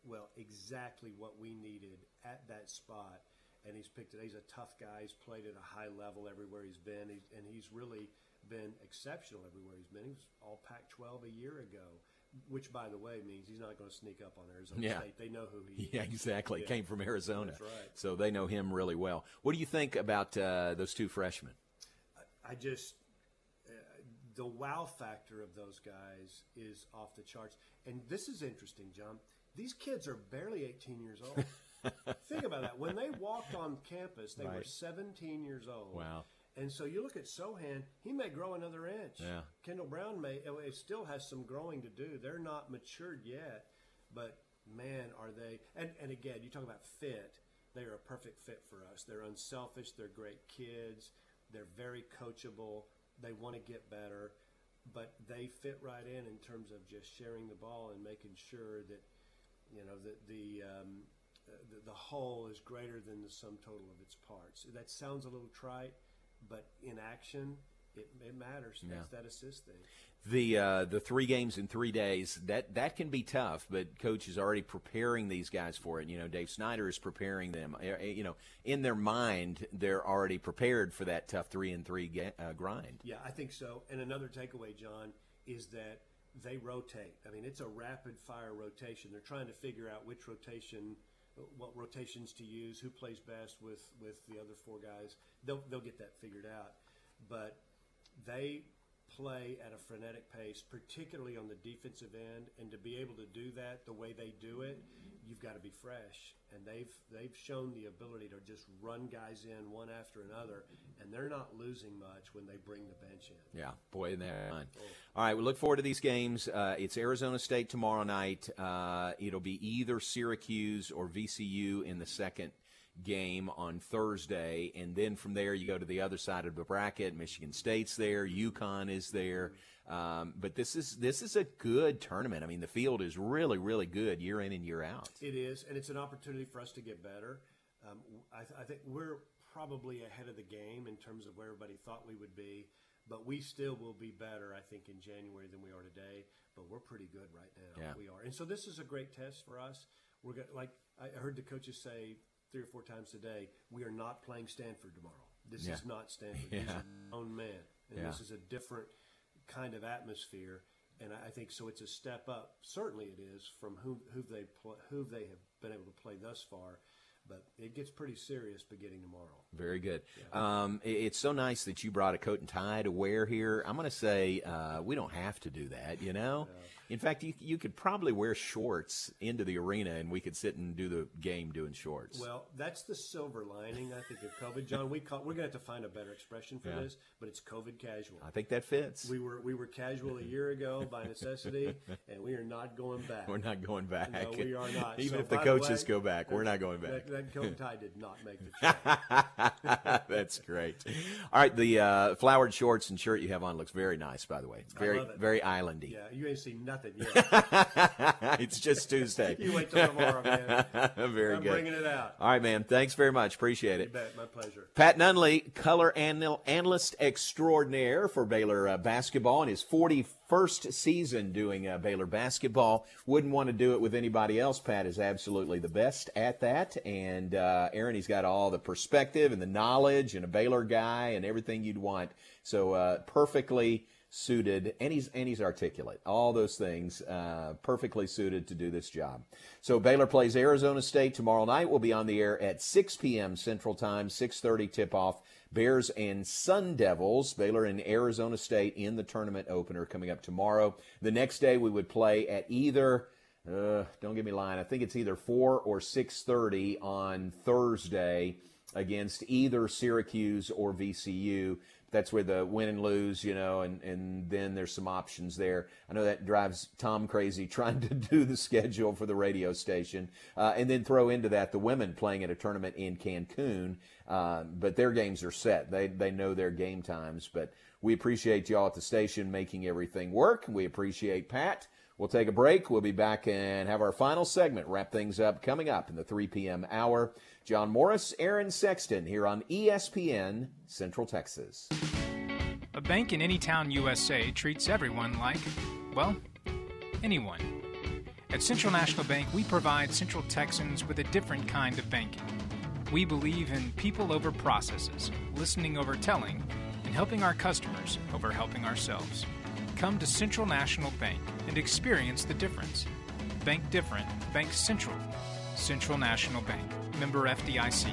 well, exactly what we needed at that spot. And he's picked it. He's a tough guy. He's played at a high level everywhere he's been, he's, and he's really been exceptional everywhere he's been. He was all Pac-12 a year ago, which, by the way, means he's not going to sneak up on Arizona Yeah. State. They know who he is. Yeah, exactly. Yeah. Came from Arizona, That's right. so they know him really well. What do you think about uh, those two freshmen? I just uh, the wow factor of those guys is off the charts. And this is interesting, John. These kids are barely 18 years old. [LAUGHS] Think about that. When they walked on campus, they were 17 years old. Wow. And so you look at Sochan, he may grow another inch. Yeah. Kendall Brown may, it still has some growing to do. They're not matured yet, but man, are they. And, and again, you talk about fit. They are a perfect fit for us. They're unselfish. They're great kids. They're very coachable. They want to get better, but they fit right in in terms of just sharing the ball and making sure that, you know, that the, um, uh, the, the whole is greater than the sum total of its parts. That sounds a little trite, but in action, it, it matters. Yeah. That's that assist thing. The uh, the three games in three days that that can be tough, but coach is already preparing these guys for it. You know, Dave Snyder is preparing them. Uh, You know, in their mind, they're already prepared for that tough three and three ga- uh, grind. Yeah, I think so. And another takeaway, John, is that they rotate. I mean, it's a rapid fire rotation. They're trying to figure out which rotation, what rotations to use, who plays best with, with the other four guys. They'll, they'll get that figured out. But they play at a frenetic pace, particularly on the defensive end. And to be able to do that the way they do it, you've got to be fresh. And they've they've shown the ability to just run guys in one after another, and they're not losing much when they bring the bench in. Yeah, boy, mind. All right, we look forward to these games. Uh, it's Arizona State tomorrow night. Uh, it'll be either Syracuse or VCU in the second game on Thursday, and then from there you go to the other side of the bracket. Michigan State's there, UConn is there. Um, but this is this is a good tournament. I mean, the field is really really good year in and year out. It is, and it's an opportunity for us to get better. Um, I, th- I think we're probably ahead of the game in terms of where everybody thought we would be, but we still will be better, I think, in January than we are today. But we're pretty good right now. Yeah. We are, and so this is a great test for us. We're going like I heard the coaches say three or four times today. We are not playing Stanford tomorrow. This Yeah. is not Stanford. Yeah. are own men, and Yeah. this is a different kind of atmosphere. And I think so. It's a step up. Certainly, it is from who who they who they have been able to play thus far. But it gets pretty serious beginning tomorrow. Very good. Um, it- it's so nice that you brought a coat and tie to wear here. I'm going to say uh, we don't have to do that, you know? In fact, you, you could probably wear shorts into the arena and we could sit and do the game doing shorts. Well, that's the silver lining, I think, of COVID, John. We call, we're going to have to find a better expression for Yeah. this, but it's COVID casual. I think that fits. We were we were casual a year ago [LAUGHS] by necessity, and we are not going back. We're not going back. No, we are not. [LAUGHS] Even So, if the coaches way, go back, we're not going back. That, that coat [LAUGHS] tie did not make the. [LAUGHS] That's great. All right, the uh, flowered shorts and shirt you have on looks very nice, by the way. It's very, very islandy. Yeah, you ain't seen nothing [LAUGHS] yet. it's just Tuesday. You wait till tomorrow, man. very I'm good. bringing it out. All right, man. Thanks very much. Appreciate it. my pleasure. Pat Nunley, color anal- analyst extraordinaire for Baylor uh, basketball in his 41st season doing uh, Baylor basketball. Wouldn't want to do it with anybody else. Pat is absolutely the best at that. And uh, Aaron, he's got all the perspective and the knowledge and a Baylor guy and everything you'd want. So uh, perfectly suited and he's and he's articulate all those things uh, perfectly suited to do this job so baylor plays arizona state tomorrow night we'll be on the air at 6 p.m central time 6.30 tip off bears and sun devils baylor and arizona state in the tournament opener coming up tomorrow the next day we would play at either uh, don't get me lying i think it's either 4 or 6.30 on thursday against either Syracuse or VCU. That's where the win and lose, you know, and, and then there's some options there. I know that drives Tom crazy [LAUGHS] trying to do the schedule for the radio station. Uh, and then throw into that the women playing at a tournament in Cancun. Uh, but their games are set. They, they know their game times. But we appreciate y'all at the station making everything work. We appreciate Pat. We'll take a break. We'll be back and have our final segment, wrap things up coming up in the 3 p.m. hour. John Morris, Aaron Sexton here on ESPN Central Texas. A bank in any town USA treats everyone like, well, anyone. At Central National Bank, we provide Central Texans with a different kind of banking. We believe in people over processes, listening over telling, and helping our customers over helping ourselves. Come to Central National Bank and experience the difference. Bank different, Bank Central. Central National Bank, member FDIC.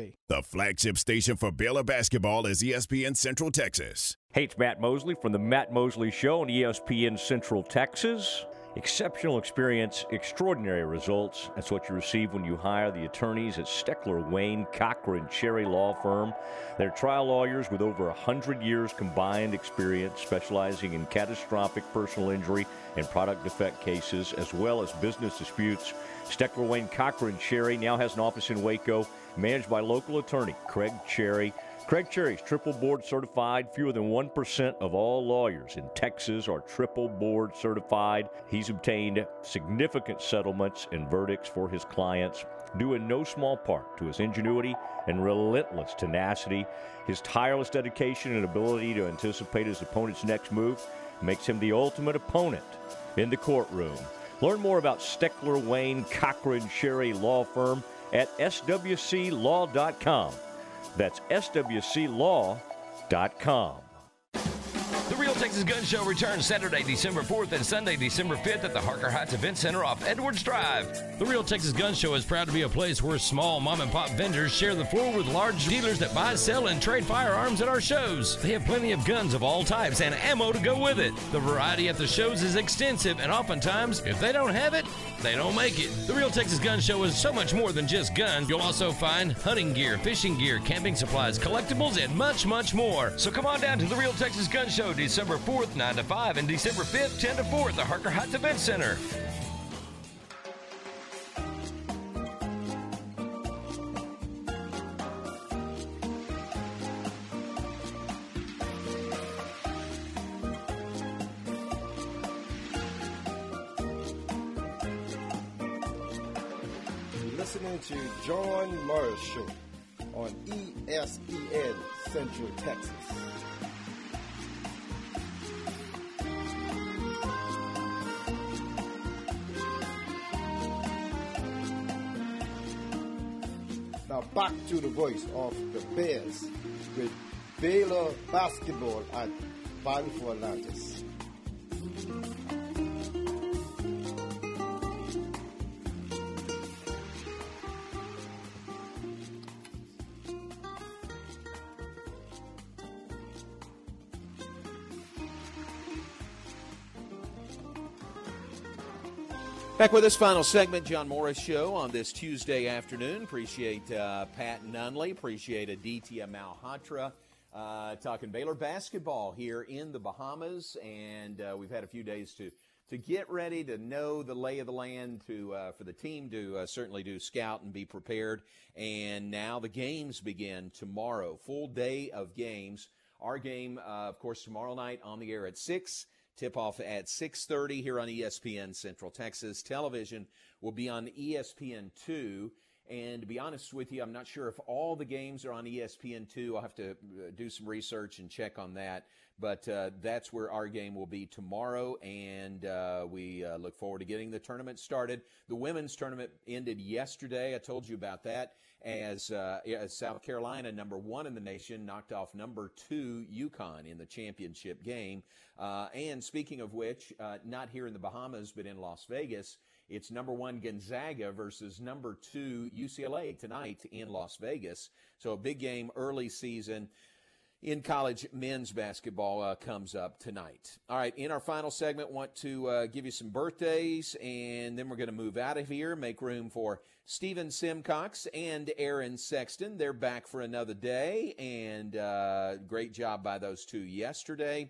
The flagship station for Baylor basketball is ESPN Central Texas. Hey, it's Matt Mosley from The Matt Mosley Show on ESPN Central Texas. Exceptional experience, extraordinary results. That's what you receive when you hire the attorneys at Steckler, Wayne, Cochran, Cherry Law Firm. They're trial lawyers with over 100 years combined experience, specializing in catastrophic personal injury and product defect cases, as well as business disputes. Steckler, Wayne, Cochran, Cherry now has an office in Waco, managed by local attorney Craig Cherry. Craig Cherry is triple board certified. Fewer than 1% of all lawyers in Texas are triple board certified. He's obtained significant settlements and verdicts for his clients, due in no small part to his ingenuity and relentless tenacity. His tireless dedication and ability to anticipate his opponent's next move makes him the ultimate opponent in the courtroom. Learn more about Steckler, Wayne, Cochran, Cherry Law Firm at swclaw.com. That's swclaw.com. Texas Gun Show returns Saturday, December 4th and Sunday, December 5th at the Harker Heights Event Center off Edwards Drive. The Real Texas Gun Show is proud to be a place where small mom and pop vendors share the floor with large dealers that buy, sell, and trade firearms at our shows. They have plenty of guns of all types and ammo to go with it. The variety at the shows is extensive, and oftentimes, if they don't have it, they don't make it. The Real Texas Gun Show is so much more than just guns. You'll also find hunting gear, fishing gear, camping supplies, collectibles, and much, much more. So come on down to the Real Texas Gun Show December 4th, 9 to 5, and December 5th, 10 to 4 at the Harker Heights Event Center. listening to John Morris Show on ESPN Central Texas. Back to the voice of the Bears with Baylor basketball at Battle for Atlantis. Back with this final segment, John Morris Show on this Tuesday afternoon. Appreciate uh, Pat Nunley. Appreciate Aditya Malhotra. Uh, talking Baylor basketball here in the Bahamas, and uh, we've had a few days to to get ready to know the lay of the land to uh, for the team to uh, certainly do scout and be prepared. And now the games begin tomorrow. Full day of games. Our game, uh, of course, tomorrow night on the air at six. Tip off at 6:30 here on ESPN Central Texas. Television will be on ESPN2. And to be honest with you, I'm not sure if all the games are on ESPN2. I'll have to uh, do some research and check on that. But uh, that's where our game will be tomorrow, and uh, we uh, look forward to getting the tournament started. The women's tournament ended yesterday. I told you about that as, uh, as South Carolina, number one in the nation, knocked off number two UConn in the championship game. Uh, and speaking of which, uh, not here in the Bahamas, but in Las Vegas, it's number one Gonzaga versus number two UCLA tonight in Las Vegas. So a big game early season in college men's basketball uh, comes up tonight. All right, in our final segment, want to uh, give you some birthdays, and then we're going to move out of here, make room for Stephen Simcox and Aaron Sexton. They're back for another day, and uh, great job by those two yesterday.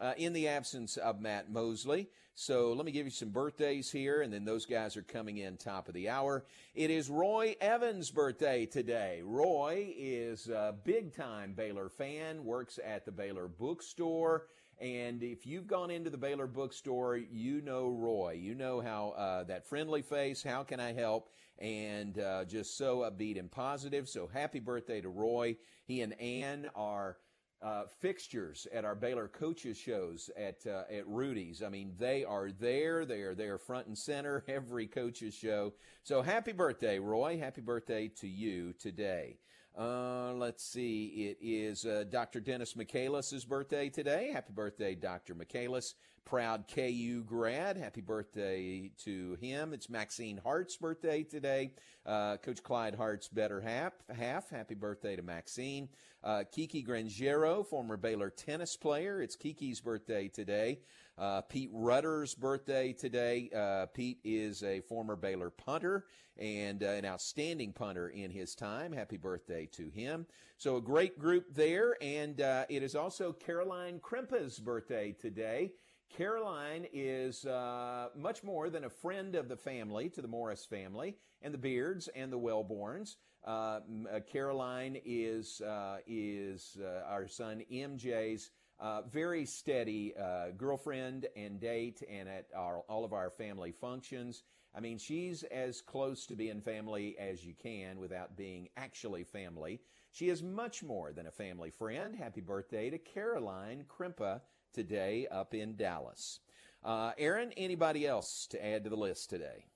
Uh, in the absence of Matt Mosley. So let me give you some birthdays here, and then those guys are coming in top of the hour. It is Roy Evans' birthday today. Roy is a big time Baylor fan, works at the Baylor bookstore. And if you've gone into the Baylor bookstore, you know Roy. You know how uh, that friendly face, how can I help? And uh, just so upbeat and positive. So happy birthday to Roy. He and Ann are uh, fixtures at our Baylor coaches shows at uh, at Rudy's. I mean, they are there. They are there front and center [LAUGHS] every coaches show. So happy birthday, Roy! Happy birthday to you today. Uh, let's see. It is uh, Dr. Dennis Michaelis' birthday today. Happy birthday, Dr. Michaelis. Proud KU grad. Happy birthday to him. It's Maxine Hart's birthday today. Uh, Coach Clyde Hart's better half. Half. Happy birthday to Maxine. Uh, Kiki Grangiero, former Baylor tennis player. It's Kiki's birthday today. Uh, Pete Rutter's birthday today. Uh, Pete is a former Baylor punter and uh, an outstanding punter in his time. Happy birthday to him. So, a great group there. And uh, it is also Caroline Krimpa's birthday today. Caroline is uh, much more than a friend of the family to the Morris family and the Beards and the Wellborns. Uh, uh, Caroline is uh, is uh, our son MJ's uh, very steady girlfriend and date, and at our, all of our family functions. I mean, she's as close to being family as you can without being actually family. She is much more than a family friend. Happy birthday to Caroline Krimpa today up in Dallas. Uh, Aaron, anybody else to add to the list today?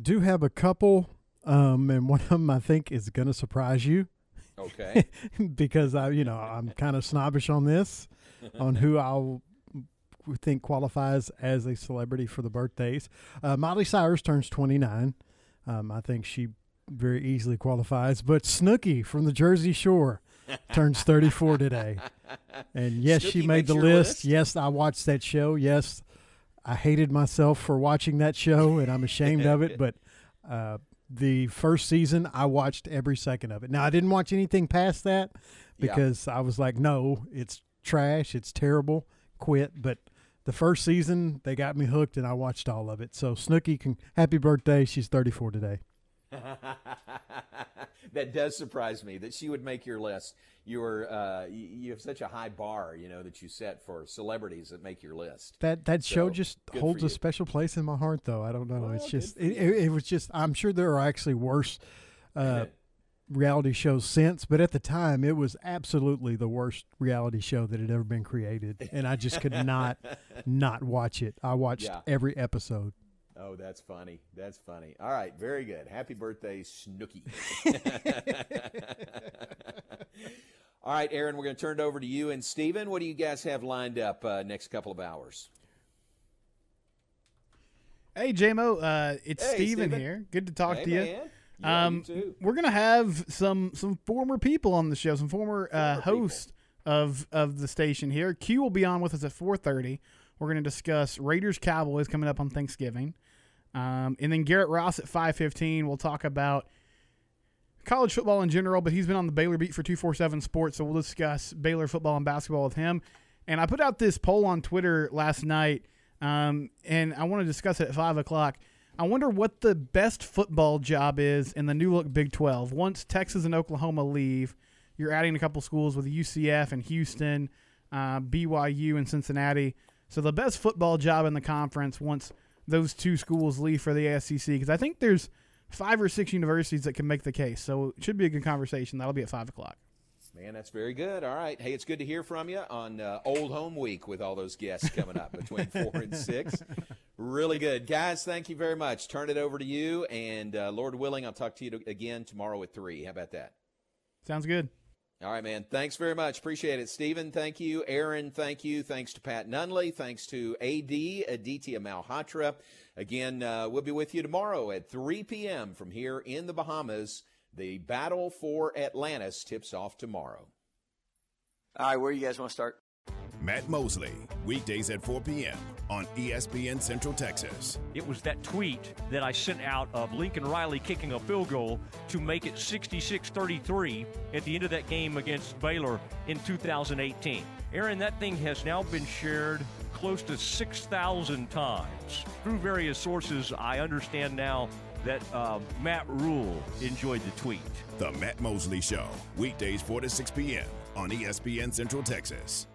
Do have a couple, um, and one of them I think is going to surprise you. Okay. [LAUGHS] because I, you know, I'm kind of snobbish on this, [LAUGHS] on who I'll think qualifies as a celebrity for the birthdays. Uh, Miley Cyrus turns 29. Um, I think she very easily qualifies. But Snooki from the Jersey Shore turns 34 today. And [LAUGHS] yes, Snooki she made the list. list? Yes, I watched that show. Yes, I hated myself for watching that show, and I'm ashamed of it. But uh, the first season, I watched every second of it. Now, I didn't watch anything past that Yeah. because I was like, no, it's trash. It's terrible. Quit. But the first season, they got me hooked, and I watched all of it. So, Snooki, can, happy birthday. She's 34 today. [LAUGHS] that does surprise me that she would make your list. You're uh, you, have such a high bar, you know, that you set for celebrities that make your list. That that So, show just holds a special place in my heart, though. I don't know. Well, it's just it, it, it was just. I'm sure there are actually worse uh, reality shows since, but at the time, it was absolutely the worst reality show that had ever been created, and I just could not [LAUGHS] not watch it. I watched Yeah. every episode. Oh, that's funny. That's funny. All right, very good. Happy birthday, Snooki. [LAUGHS] All right, Aaron, we're going to turn it over to you and Steven. What do you guys have lined up uh, next couple of hours? Hey, JMO, uh, it's Hey, Steven Steven. here. Good to talk Hey, to you. Yeah, um, you too. We're gonna have some some former people on the show, some former, uh, hosts of of the station here. Q will be on with us at four thirty. We're gonna discuss Raiders Cowboys coming up on Thanksgiving, um, and then Garrett Ross at five fifteen. We'll talk about college football in general, but he's been on the Baylor beat for 247 Sports, so we'll discuss Baylor football and basketball with him. And I put out this poll on Twitter last night, um, and I want to discuss it at 5 o'clock. I wonder what the best football job is in the new look Big 12. Once Texas and Oklahoma leave, you're adding a couple schools with UCF and Houston, uh, BYU and Cincinnati. So the best football job in the conference once those two schools leave for the SEC, because I think there's five or six universities that can make the case. So it should be a good conversation. That'll be at five o'clock. Man, that's very good. All right. Hey, it's good to hear from you on uh, Old Home Week with all those guests coming up between [LAUGHS] four and six. Really good. Guys, thank you very much. Turn it over to you. And uh, Lord willing, I'll talk to you again tomorrow at 3. How about that? Sounds good. All right, man. Thanks very much. Appreciate it. Stephen, thank you. Aaron, thank you. Thanks to Pat Nunley. Thanks to AD Aditya Malhotra. Again, uh, we'll be with you tomorrow at 3 p.m. from here in the Bahamas. The battle for Atlantis tips off tomorrow. All right, where you guys want to start? Matt Mosley, weekdays at 4 p.m. on ESPN Central Texas. It was that tweet that I sent out of Lincoln Riley kicking a field goal to make it 66 33 at the end of that game against Baylor in 2018. Aaron, that thing has now been shared close to 6,000 times. Through various sources, I understand now that uh, Matt Rhule enjoyed the tweet. The Matt Mosley Show, weekdays 4 to 6 p.m. on ESPN Central Texas.